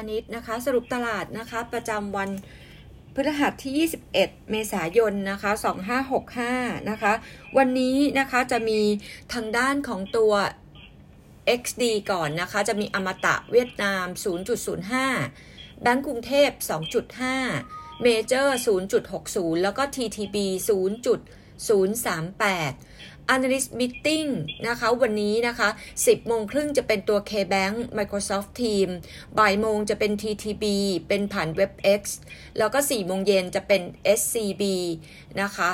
าณิชย์นะคะ สรุปตลาดนะคะ ประจำวันพฤหัสที่ 21 เมษายน นะคะ 2565 นะคะ วันนี้นะคะจะมีทางด้านของตัว XD ก่อนนะคะ จะมีอมตะเวียดนาม 0.05 แบงก์กรุงเทพ 2.5 เมเจอร์ 0.60 แล้วก็ TTB 0.038 Analyst Meeting นะคะ วันนี้นะคะ 10โมงครึ่งจะเป็นตัว KBank Microsoft Team บ่ายโมงจะเป็น TTB เป็นผ่าน WebX แล้วก็4โมงเย็นจะเป็น SCB นะคะ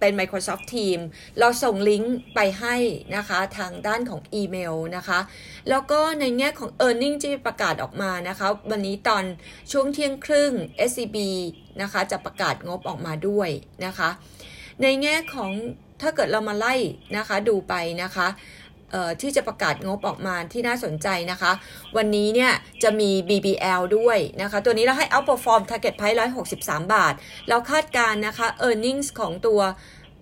เป็น Microsoft Team เราส่งลิงก์ไปให้นะคะทางด้านของอีเมลนะคะ แล้วก็ในแง่ของ e a r n i n g ที่ประกาศออกมานะคะ วันนี้ตอนช่วงเที่ยงครึ่ง SCB นะคะจะประกาศงบออกมาด้วยนะคะ ในแง่ของ ถ้าเกิดเรามาไล่นะคะดูไปนะคะที่จะประกาศงบออกมาที่น่าสนใจนะคะ วันนี้เนี่ยจะมี BBL ด้วยนะคะ ตัวนี้เราให้ outperform target price 163 บาท เราคาดการนะคะ earnings ของตัว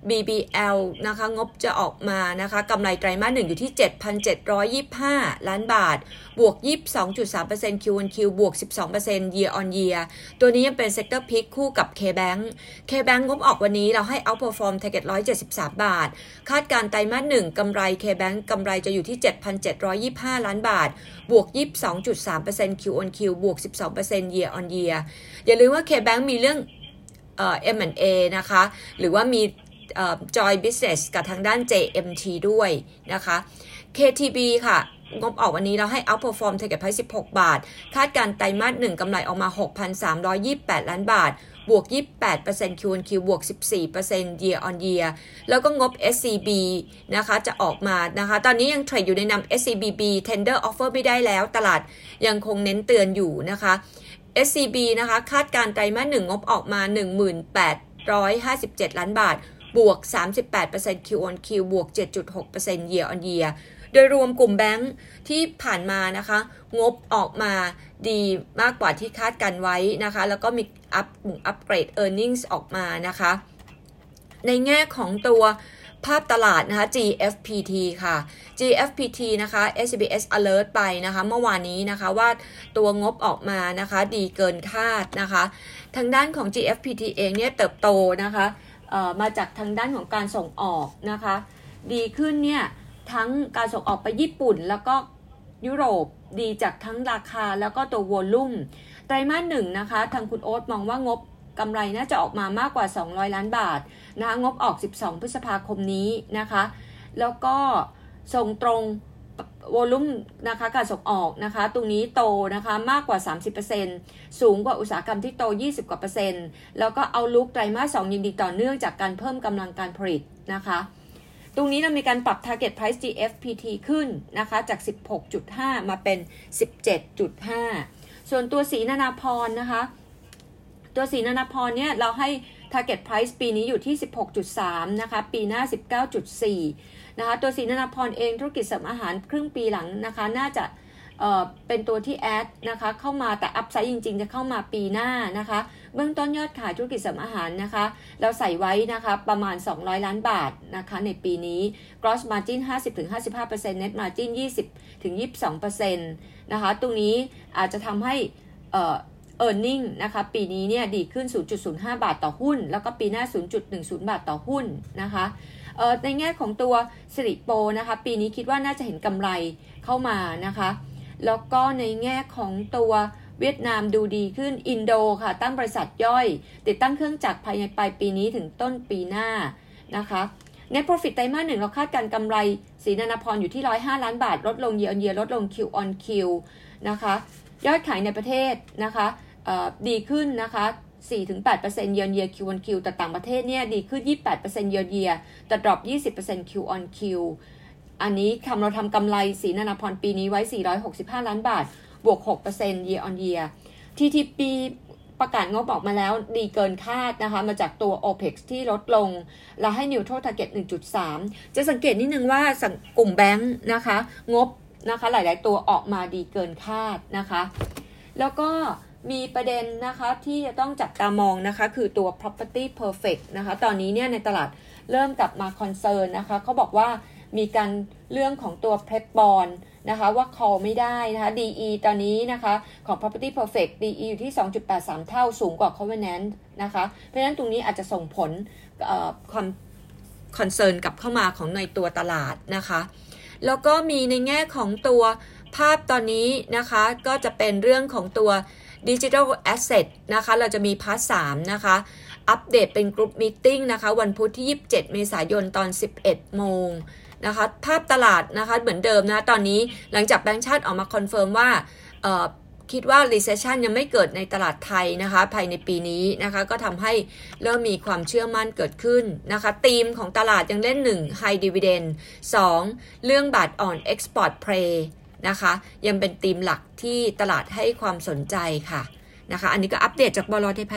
BBL นะคะงบจะออกมานะคะกำไรไตรมาสหนึ่งอยู่ที่ 7,725 ล้านบาท บวก 22.3% Q on Q บวก 12% year on year ตัวนี้ยังเป็น sector pick คู่กับ KBank KBank งบออกวันนี้เราให้ outperform target 173 บาท คาดการไตรมาสหนึ่งกำไร KBank กำไรจะอยู่ที่ 7,725 ล้านบาท บวก 22.3% Q on Q บวก 12% year on year อย่าลืมว่า KBank มีเรื่องเอ่อ M&A นะคะ หรือว่ามี Joy Business กับทางด้าน JMT ด้วยนะคะ KTB ค่ะงบออกวันนี้เราให้ outperform target price 16 บาท คาดการไตรมาส1กำไรออกมา 6,328 ล้านบาท บวก 28% Q&Q บวก 14% year on year แล้วก็งบ SCB นะคะจะออกมานะคะ ตอนนี้ยังเทรดอยู่ในนำ SCBB tender offer ไม่ได้แล้ว ตลาดยังคงเน้นเตือนอยู่นะคะ SCB นะคะ คาดการไตรมาส1งบออกมา 1857 ล้านบาท บวก 38% Q on Q บวก 7.6% year on year โดยรวมกลุ่มแบงค์ที่ผ่านมานะคะ งบออกมาดีมากกว่าที่คาดกันไว้นะคะ แล้วก็มีอัพอัปเกรด e a r n i n g ็ออกมานะคะ ในแง่ของตัวภาพตลาดนะคะ GFPT ค่ะ GFPT นะคะ SBS alert ไปนะคะ เมื่อวานนี้นะคะว่าตัวงบออกมานะคะ ดีเกินคาดนะคะ ทางด้านของ GFPT เองเนี่ยเติบโตนะคะ มาจากทางด้านของการส่งออกนะคะ ดีขึ้นเนี่ยทั้งการส่งออกไปญี่ปุ่น แล้วก็ยุโรปดีจากทั้งราคาแล้วก็ตัววอลลุ่มไตรมาสหนึ่งนะคะ ทางคุณโอ๊ตมองว่างบกำไรน่าจะออกมามากกว่า 200 ล้านบาทนะคะงบออก 12 พฤษภาคมนี้นะคะ แล้วก็ส่งตรง วอลุ่มนะคะการส่งออกนะคะตรงนี้โตนะคะมากกว่า 30%สูงกว่าอุตสาหกรรมที่โต 20 กว่าเปอร์เซ็นต์แล้วก็เอาลุกไตรมาส2ยังดีต่อเนื่องจากการเพิ่มกำลังการผลิตนะคะ ตรงนี้เรามีการปรับ target price GFPT ขึ้นนะคะจาก 16.5 มาเป็น 17.5 ส่วนตัวสีนานาพรนะคะ ตัวสีนานาพรเนี่ยเราให้ target price ปีนี้อยู่ที่ 16.3 นะคะ ปีหน้า 19.4 นะคะ ตัวสีนานาพรเองธุรกิจเสริมอาหารครึ่งปีหลังนะคะ น่าจะเเป็นตัวที่แอดนะคะเข้ามาแต่อัพไซด์จริง ๆ จะเข้ามาปีหน้านะคะ เบื้องต้นยอดขายธุรกิจเสริมอาหารนะคะ เราใส่ไว้นะคะประมาณ 200 ล้านบาทนะคะในปีนี้ gross margin 50-55% net margin 20-22%นะคะตรงนี้อาจจะทำให้ e a r n i n g นะคะปีนี้เนี่ยดีขึ้น 0.05 บาทต่อหุ้น แล้วก็ปีหน้า 0.10 บาทต่อหุ้นนะคะในแง่ของตัวสิริโปนะคะปีนี้คิดว่าน่าจะเห็นกำไรเข้ามานะคะ แล้วก็ในแง่ของตัวเวียดนามดูดีขึ้นอินโดค่ะตั้งบริษัทย่อย ติดตั้งเครื่องจักรภายในปลายปีนี้ถึงต้นปีหน้านะคะ Net Profit ไตรมาสหนึ่งเราคาดการกำไรสีนานาพรอยู่ที่ 105 ล้านบาท ลดลงเยียร์เยียลดลง Q on Q นะคะ ยอดขายในประเทศนะคะ ดีขึ้นนะคะ4-8%เยียร์เยียร์ Q on Q แต่ต่างประเทศเนี่ยดีขึ้น 28%เยียร์เยียร์แต่ดรอป 20% Q on Q อันนี้คำเราทำกำไรสีนานาพรปีนี้ไว้ 465 ล้านบาท บวก 6% year on year TTP ประกาศงบออกมาแล้วดีเกินคาดนะคะ มาจากตัว OPEX ที่ลดลงเราให้ neutral target 1.3 จะสังเกตนิดนึงว่ากลุ่มแบงค์นะคะ งบนะคะ หลาย ๆ ตัวออกมาดีเกินคาดนะคะ แล้วก็ มีประเด็นนะคะที่จะต้องจับตามองนะคะคือตัว property perfect นะคะตอนนี้เนี่ยในตลาดเริ่มกลับมา concern นะคะเขาบอกว่ามีการเรื่องของตัว perp bond นะคะว่า call ไม่ได้นะคะ DE ตอนนี้นะคะของ property perfect DE อยู่ที่ 2.83 เท่าสูงกว่า covenant นะคะเพราะฉะนั้นตรงนี้อาจจะส่งผลความ concern กลับเข้ามาของในตัวตลาดนะคะ แล้วก็มีในแง่ของตัวภาพตอนนี้นะคะก็จะเป็นเรื่องของตัว Digital Asset นะคะเราจะมี part 3นะคะอัปเดตเป็น group meeting นะคะวันพุธที่ 27 เมษายนตอน 11 โมงนะคะภาพตลาดนะคะเหมือนเดิมนะตอนนี้หลังจากแบงก์ชาติออกมา confirm ว่าคิดว่า recession ยังไม่เกิดในตลาดไทยนะคะภายในปีนี้นะคะก็ทำให้เริ่มมีความเชื่อมั่นเกิดขึ้นนะคะธีมของตลาดยังเล่น 1 high dividend 2 เรื่องบาทอ่อน export play นะคะ ยังเป็นธีมหลักที่ตลาดให้ความสนใจค่ะนะคะ อันนี้ก็อัปเดตจากบลเทพ